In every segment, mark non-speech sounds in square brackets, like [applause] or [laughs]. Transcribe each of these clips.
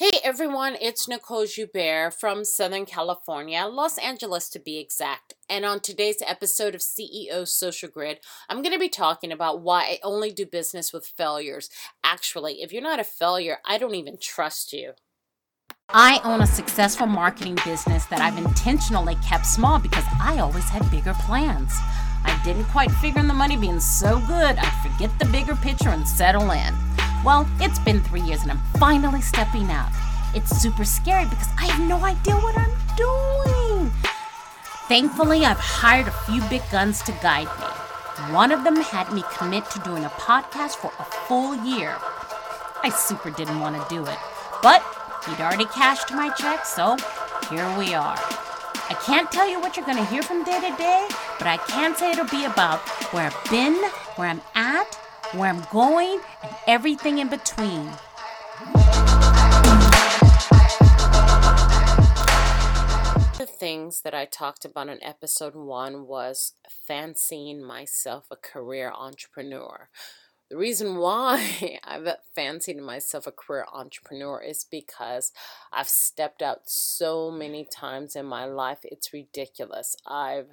Hey everyone, it's Nicole Joubert from Southern California, Los Angeles to be exact. And on today's episode of CEO Social Grid, I'm going to be talking about why I only do business with failures. Actually, if you're not a failure, I don't even trust you. I own a successful marketing business that I've intentionally kept small because I always had bigger plans. I didn't quite figure in the money being so good, I'd forget the bigger picture and settle in. Well, it's been three years and I'm finally stepping out. It's super scary because I have no idea what I'm doing. Thankfully, I've hired a few big guns to guide me. One of them had me commit to doing a podcast for a full year. I super didn't want to do it, but he'd already cashed my check, so here we are. I can't tell you what you're going to hear from day to day, but I can say it'll be about where I've been, where I'm at, where I'm going, and everything in between. The things that I talked about in episode one was fancying myself a career entrepreneur. The reason why [laughs] I've fancied myself a career entrepreneur is because I've stepped out so many times in my life. It's ridiculous. I've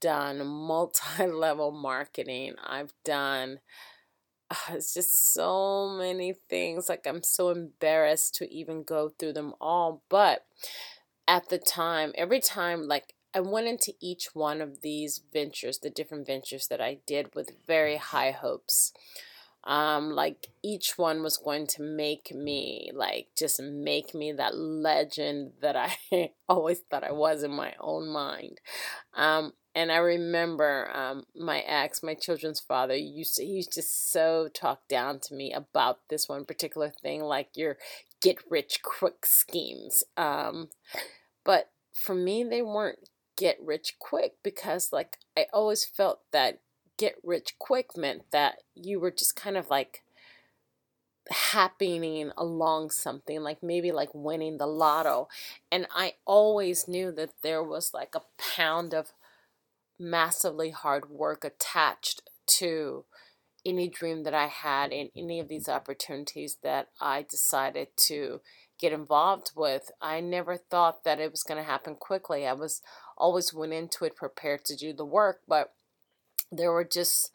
done multi level marketing, I've done uh, it's just so many things. Like, I'm so embarrassed to even go through them all. But at the time, every time, like, I went into each one of these ventures, the different ventures that I did with very high hopes. Um, like each one was going to make me, like, just make me that legend that I [laughs] always thought I was in my own mind. Um, and I remember um, my ex, my children's father, used to, he used to so talk down to me about this one particular thing, like your get rich quick schemes. Um, but for me, they weren't get rich quick because, like, I always felt that get rich quick meant that you were just kind of like happening along something like maybe like winning the lotto and i always knew that there was like a pound of massively hard work attached to any dream that I had in any of these opportunities that I decided to get involved with. I never thought that it was going to happen quickly. I was always went into it prepared to do the work, but there were just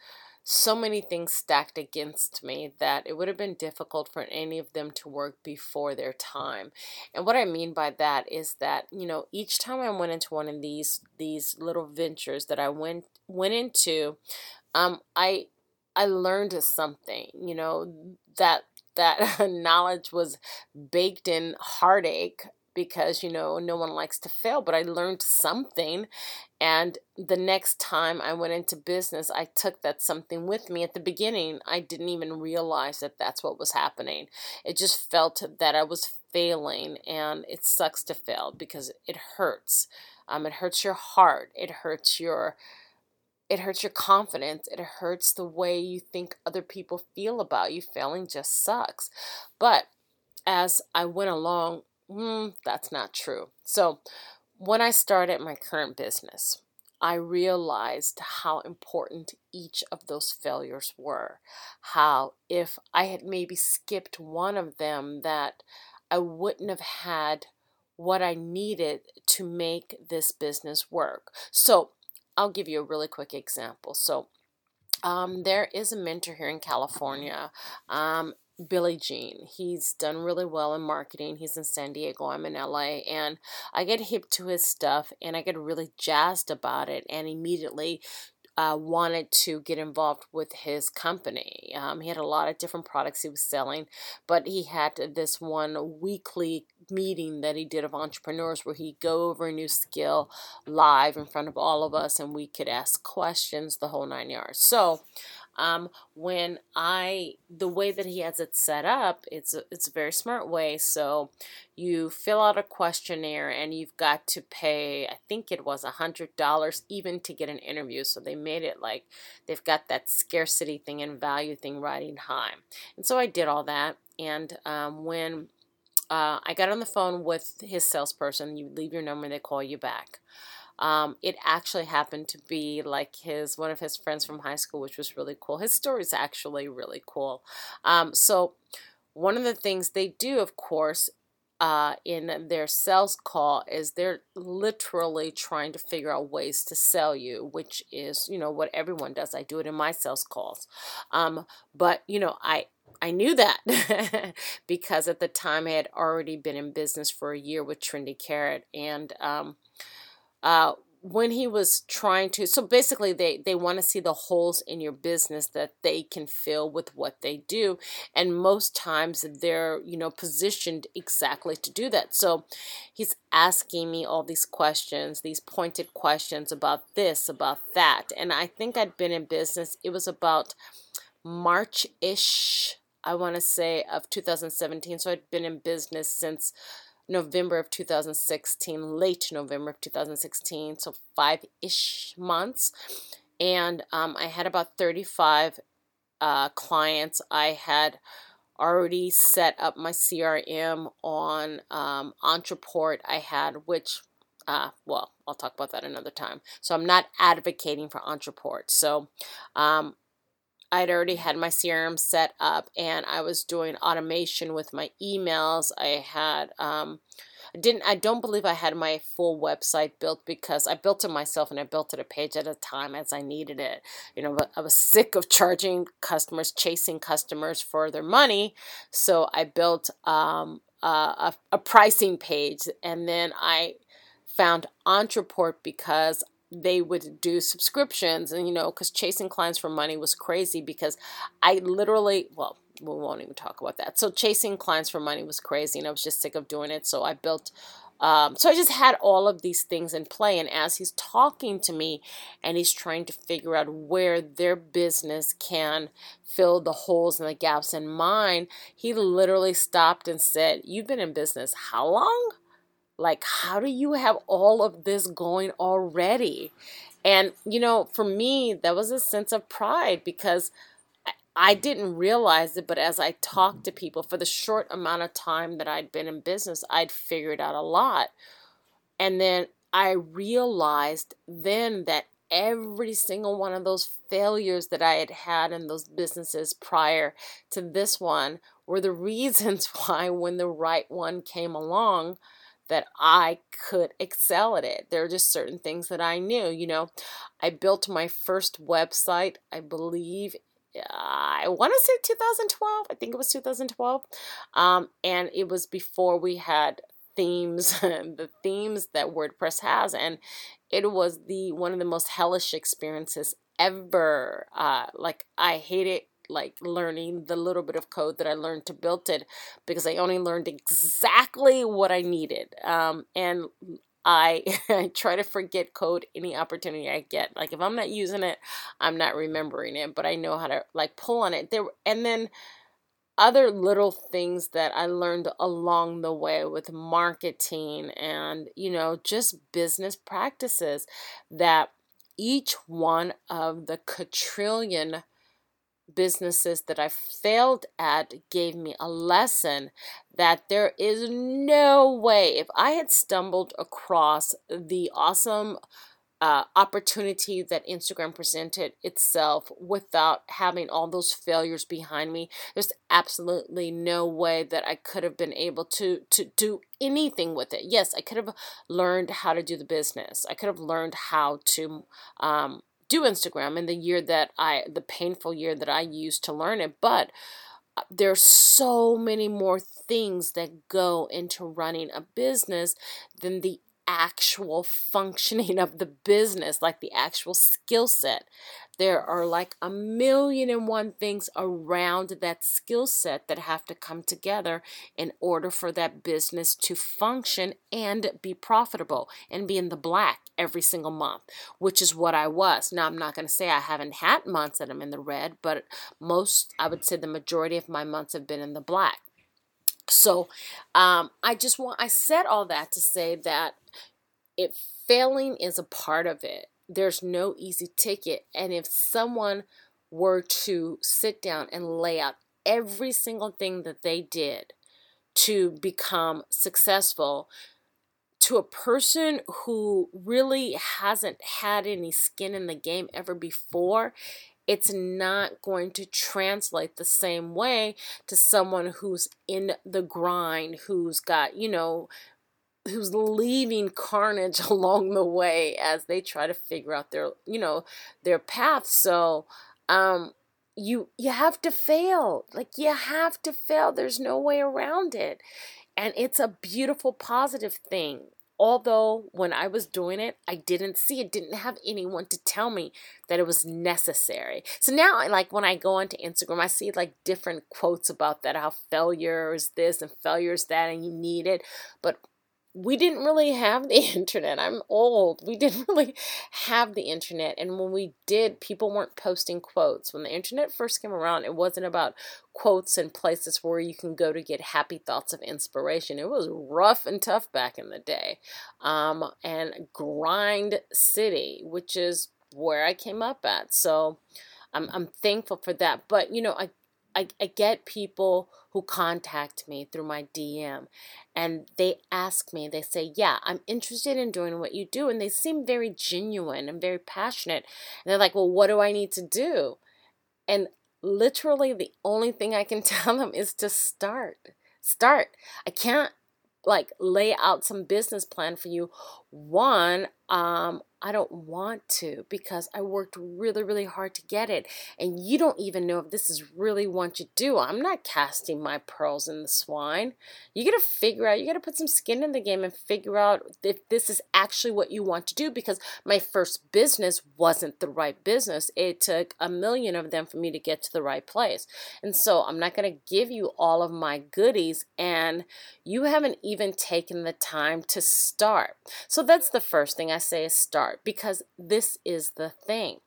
so many things stacked against me that it would have been difficult for any of them to work before their time. And what I mean by that is that, you know, each time I went into one of these these little ventures that I went went into, um, I I learned something, you know, that that [laughs] knowledge was baked in heartache because you know no one likes to fail but i learned something and the next time i went into business i took that something with me. At the beginning i didn't even realize that that's what was happening. It just felt that i was failing and it sucks to fail because it hurts. Um, it hurts your heart. It hurts your it hurts your confidence. It hurts the way you think other people feel about you. Failing just sucks. But as i went along mm, that's not true. So, when I started my current business, I realized how important each of those failures were. How, if I had maybe skipped one of them, that I wouldn't have had what I needed to make this business work. So, I'll give you a really quick example. So, um, there is a mentor here in California, um, Billy Gene. He's done really well in marketing. He's in San Diego. I'm in LA. And I get hip to his stuff and I get really jazzed about it and immediately uh, wanted to get involved with his company. Um, he had a lot of different products he was selling, but he had this one weekly meeting that he did of entrepreneurs where he'd go over a new skill live in front of all of us and we could ask questions the whole nine yards. So um, when I the way that he has it set up, it's a, it's a very smart way. So you fill out a questionnaire and you've got to pay. I think it was a hundred dollars even to get an interview. So they made it like they've got that scarcity thing and value thing riding high. And so I did all that. And um, when uh, I got on the phone with his salesperson, you leave your number, they call you back. Um, it actually happened to be like his one of his friends from high school, which was really cool. His story is actually really cool. Um, so one of the things they do, of course, uh, in their sales call is they're literally trying to figure out ways to sell you, which is you know what everyone does. I do it in my sales calls, um, but you know I I knew that [laughs] because at the time I had already been in business for a year with Trendy Carrot and. Um, uh, when he was trying to so basically they they want to see the holes in your business that they can fill with what they do. And most times they're you know positioned exactly to do that. So he's asking me all these questions these pointed questions about this about that. And i think i'd been in business it was about march-ish i want to say of 2017 so i'd been in business since November of 2016, late November of 2016, so five ish months. And um, I had about 35 uh, clients. I had already set up my CRM on um, Ontraport. I had, which, uh, well, I'll talk about that another time. So I'm not advocating for Ontraport. So um, I'd already had my CRM set up and I was doing automation with my emails. I had um I didn't I don't believe I had my full website built because I built it myself and I built it a page at a time as I needed it. You know, but I was sick of charging customers, chasing customers for their money, so I built um a, a pricing page and then I found Ontraport because they would do subscriptions and you know because chasing clients for money was crazy because i literally well we won't even talk about that. So chasing clients for money was crazy and i was just sick of doing it. So i built um, so i just had all of these things in play and as he's talking to me and he's trying to figure out where their business can fill the holes and the gaps in mine he literally stopped and said you've been in business how long like, how do you have all of this going already? And, you know, for me, that was a sense of pride because I didn't realize it, but as I talked to people for the short amount of time that I'd been in business, I'd figured out a lot. And then I realized then that every single one of those failures that I had had in those businesses prior to this one were the [laughs] reasons why, when the right one came along, that I could excel at it. There are just certain things that I knew. You know, I built my first website, I believe. I want to say 2012. I think it was 2012. Um, and it was before we had themes, [laughs] the themes that WordPress has. And it was the one of the most hellish experiences ever. Uh, like, I hate it like learning the little bit of code that I learned to build it because I only learned exactly what I needed. Um, and I, [laughs] I try to forget code any opportunity I get. Like if I'm not using it, I'm not remembering it, but I know how to like pull on it. There and then other little things that I learned along the way with marketing and you know just business practices that each one of the quadrillion businesses that I failed at gave me a lesson that there is no way, if I had stumbled across the awesome uh, opportunity that Instagram presented itself without having all those failures behind me, there's absolutely no way that I could have been able to to do anything with it. Yes, I could have learned how to do the business. I could have learned how to um, do Instagram in the year that I, the painful year that I used to learn it. But uh, there's so many more things that go into running a business than the actual functioning of the business, like the actual skill set. There are like a million and one things around that skill set that have to come together in order for that business to function and be profitable and be in the black every single month, which is what I was. Now, I'm not going to say I haven't had months that I'm in the red, but most, I would say the majority of my months have been in the black. So, um, I just want, I said all that to say that it failing is a part of it. There's no easy ticket. And if someone were to sit down and lay out every single thing that they did to become successful to a person who really hasn't had any skin in the game ever before, it's not going to translate the same way to someone who's in the grind, who's got, you know, who's leaving carnage [laughs] along the way as they try to figure out their, you know, their path. So, um, you you have to fail. Like you have to fail. There's no way around it. And it's a beautiful positive thing although when I was doing it, I didn't see it, didn't have anyone to tell me that it was necessary. So now, like when I go onto Instagram, I see like different quotes about that, how failure is this and failure is that, and you need it. But we didn't really have the [laughs] internet. I'm old. We didn't [laughs] really have the internet. And when we did, people weren't posting quotes. When the internet first came around, it wasn't about quotes and places where you can go to get happy thoughts of inspiration. It was rough and tough back in the day. Um, and Grind City, which is where I came up at. So I'm, I'm thankful for that. But, you know, I, I, I get people who contact me through my DM and they ask me, they say, Yeah, I'm interested in doing what you do. And they seem very genuine and very passionate. And they're like, Well, what do I need to do? And literally, the only thing I can [laughs] tell them is to start. Start. I can't like lay out some business plan for you. One, um, I don't want to because I worked really, really hard to get it. And you don't even know if this is really what you do. I'm not casting my pearls in the swine. You got to figure out, you got to put some skin in the game and figure out if this is actually what you want to do because my first business wasn't the right business. It took a million of them for me to get to the right place. And so I'm not going to give you all of my goodies and you haven't even taken the time to start. So that's the first thing I say is start because this is the thing.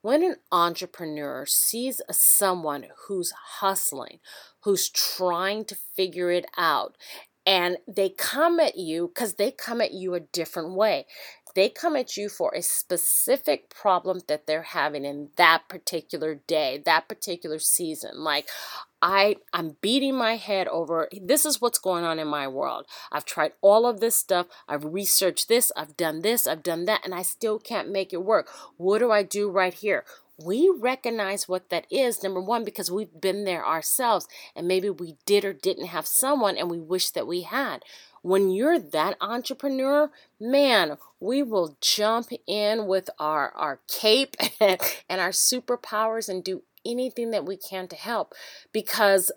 When an entrepreneur sees someone who's hustling, who's trying to figure it out, and they come at you because they come at you a different way. They come at you for a specific problem that they're having in that particular day, that particular season. Like, I I'm beating my head over this is what's going on in my world. I've tried all of this stuff. I've researched this, I've done this, I've done that and I still can't make it work. What do I do right here? We recognize what that is number 1 because we've been there ourselves and maybe we did or didn't have someone and we wish that we had. When you're that entrepreneur, man, we will jump in with our our cape [laughs] and our superpowers and do anything that we can to help because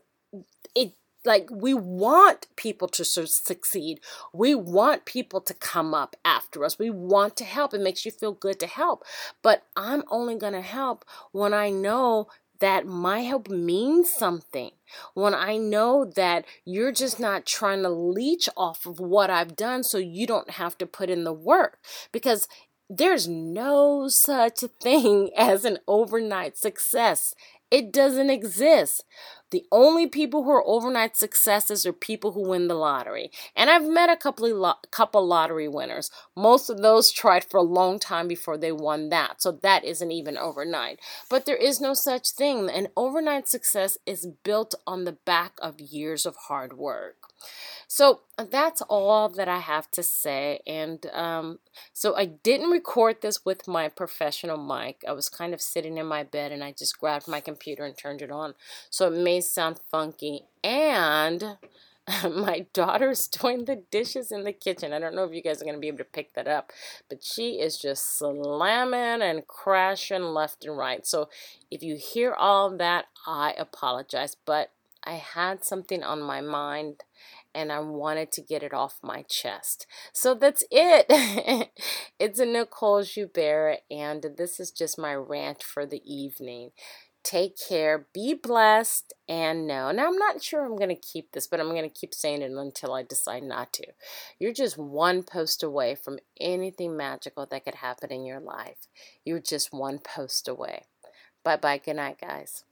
it like we want people to succeed. We want people to come up after us. We want to help. It makes you feel good to help. But i'm only going to help when i know that my help means something. When I know that you're just not trying to leech off of what I've done so you don't have to put in the work. Because there's no such thing [laughs] as an overnight success. It doesn't exist. The only people who are overnight successes are people who win the lottery. And I've met a couple lo- couple lottery winners. Most of those tried for a long time before they won that. So that isn't even overnight. But there is no such thing. An overnight success is built on the back of years of hard work. So that's all that I have to say. And um, so I didn't record this with my professional mic. I was kind of sitting in my bed and I just grabbed my computer and turned it on. So it may sound funky. And [laughs] my daughter's doing the dishes in the kitchen. I don't know if you guys are going to be able to pick that up, but she is just slamming and crashing left and right. So if you hear all that, I apologize. But I had something on my mind and I wanted to get it off my chest. So that's it. [laughs] it's a Nicole Joubert, and this is just my rant for the evening. Take care, be blessed, and know. Now, I'm not sure I'm going to keep this, but I'm going to keep saying it until I decide not to. You're just one post away from anything magical that could happen in your life. You're just one post away. Bye bye. Good night, guys.